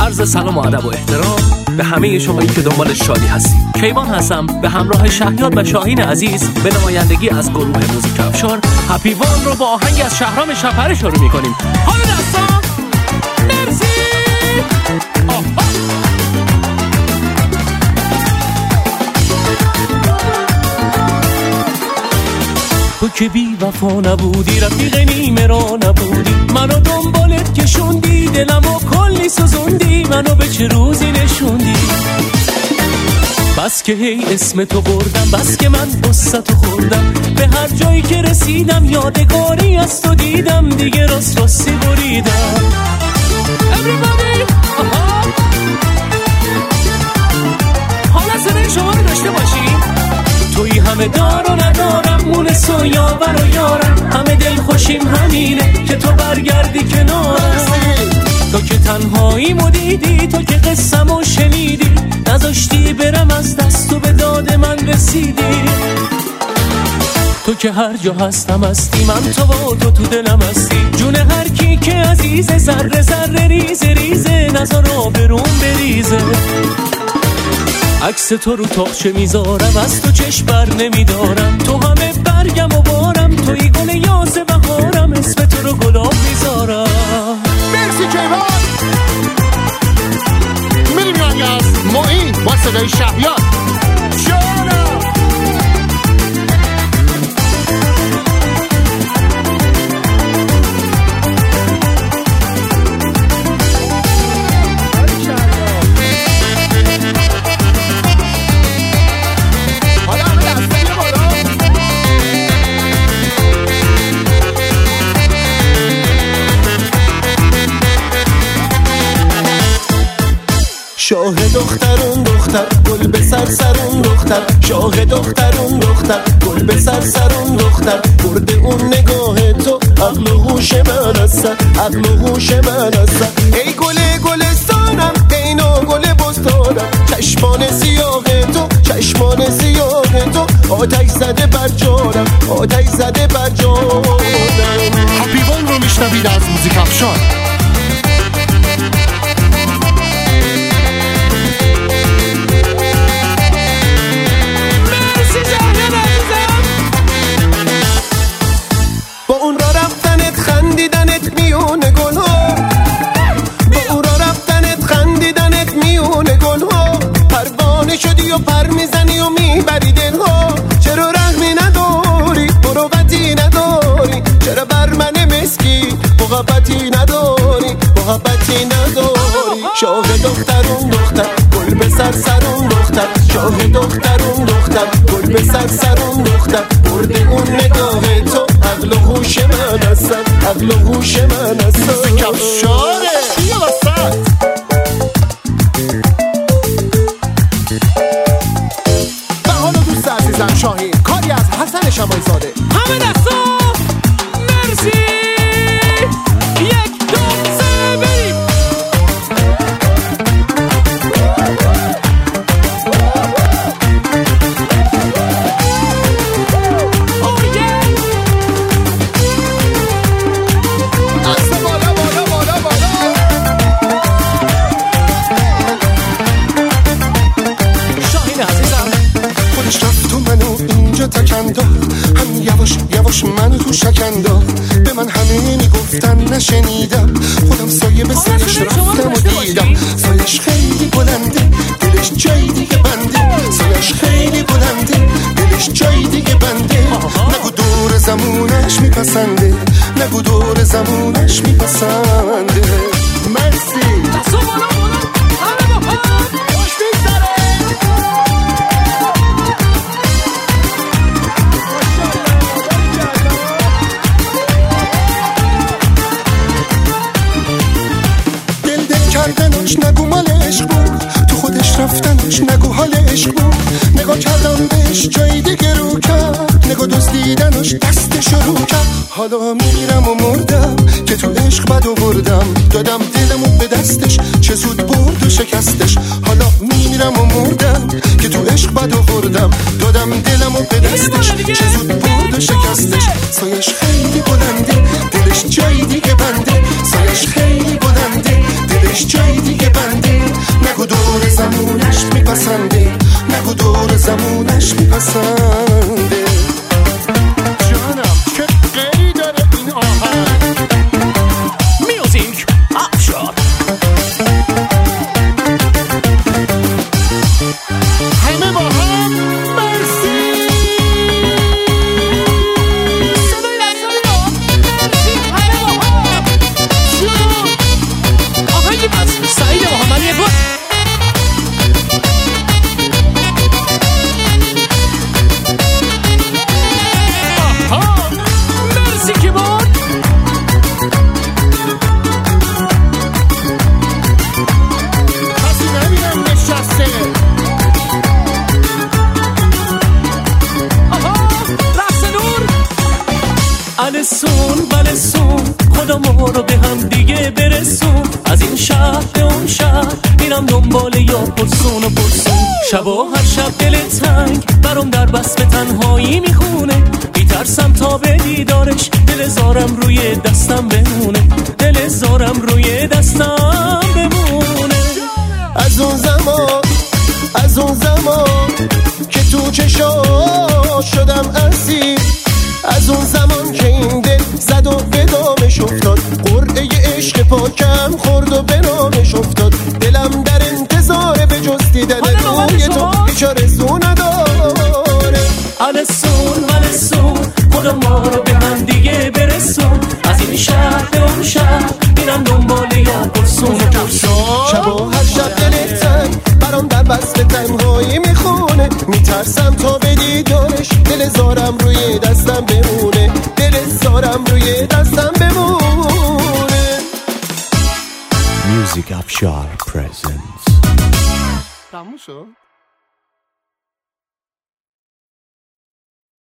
عرض سلام و ادب و احترام به همه شمایی که دنبال شادی هستید. کیوان هستم به همراه شهیاد و شاهین عزیز به نمایندگی از گروه موزیک افشار. هپی وان رو با آهنگ از شهرام شفره شروع می‌کنیم. حالا تو که بی وفا نبودی رفیق نیمه را نبودی. منو دنبالت کشوندی و کلی سوزوندی. منو به چه روزی نشوندی؟ بس که هی اسم تو بردم بس که من تو خوردم به هر جایی که رسیدم یادگاری از تو دیدم. دیگه راست راستی بریدم. حالا صدای شما داشته باشیم توی همه دار و ندارم مونس و یاور و یارم. همه دل خوشیم همینه که تو برگردی کنارم. تو که تنهایی دیدی تو که قسم و شنیدی. نذاشتی برم از دست و به داد من رسیدی. تو که هر جا هستم هستی من تو با تو تو دلم هستی. جون هر کی که عزیز ذره ذره ریزه ریزه نظر برون بریزه. عکس تو رو تاخچه می‌ذارم از تو چشم بر نمیدارم. تو همه برگم و بارم توی گل یاس بهارم اسم تو رو گلاب می‌ذارم. مرسی کیوان. میریم از معین با صدای شهیاد شاه دخترون دختر گل به سر سرون دختر. شاه دخترون دختر گل به سر سرون دختر. برده اون نگاه تو عقل و هوش من هستن عقل و هوش من هستن ای گل گلستانم اینا گل بستانم. چشمان سیاه تو چشمان سیاه تو. آتش زده بر جانم آتش زده به سر سرون دختر برده اون نگاه تو عقل و هوش من هستن عقل و هوش من هستن کفشاره شاهین کاری از حسن شمای زاده رفتنش نگو حال عشق بود. نگاه کردم بهش جای دیگه رو کرد. نگاه دزدیدنش دست شروع کرد. حالا میرم و مردم که تو عشق بد بردم دادم دلمو به دستش چه زود برد و شکستش. حالا میرم و مردم که تو عشق بد بردم دادم دلمو به دستش چه زود برد و شکستش. سایش خیلی زمونش میپسم برسون. از این شهر به اون شهر میرم دنبال یا پرسون و پرسون. شبا هر شب دل تنگ برام در بس به تنهایی می‌خونه. میترسم تا به دیدارش دل زارم روی دستم بمونه. دل زارم روی دستم بمونه. از اون زمان از اون زمان که تو چشا شدم اسیر از اون زمان روی دستم بمونه Music Afshar presents. تموم شد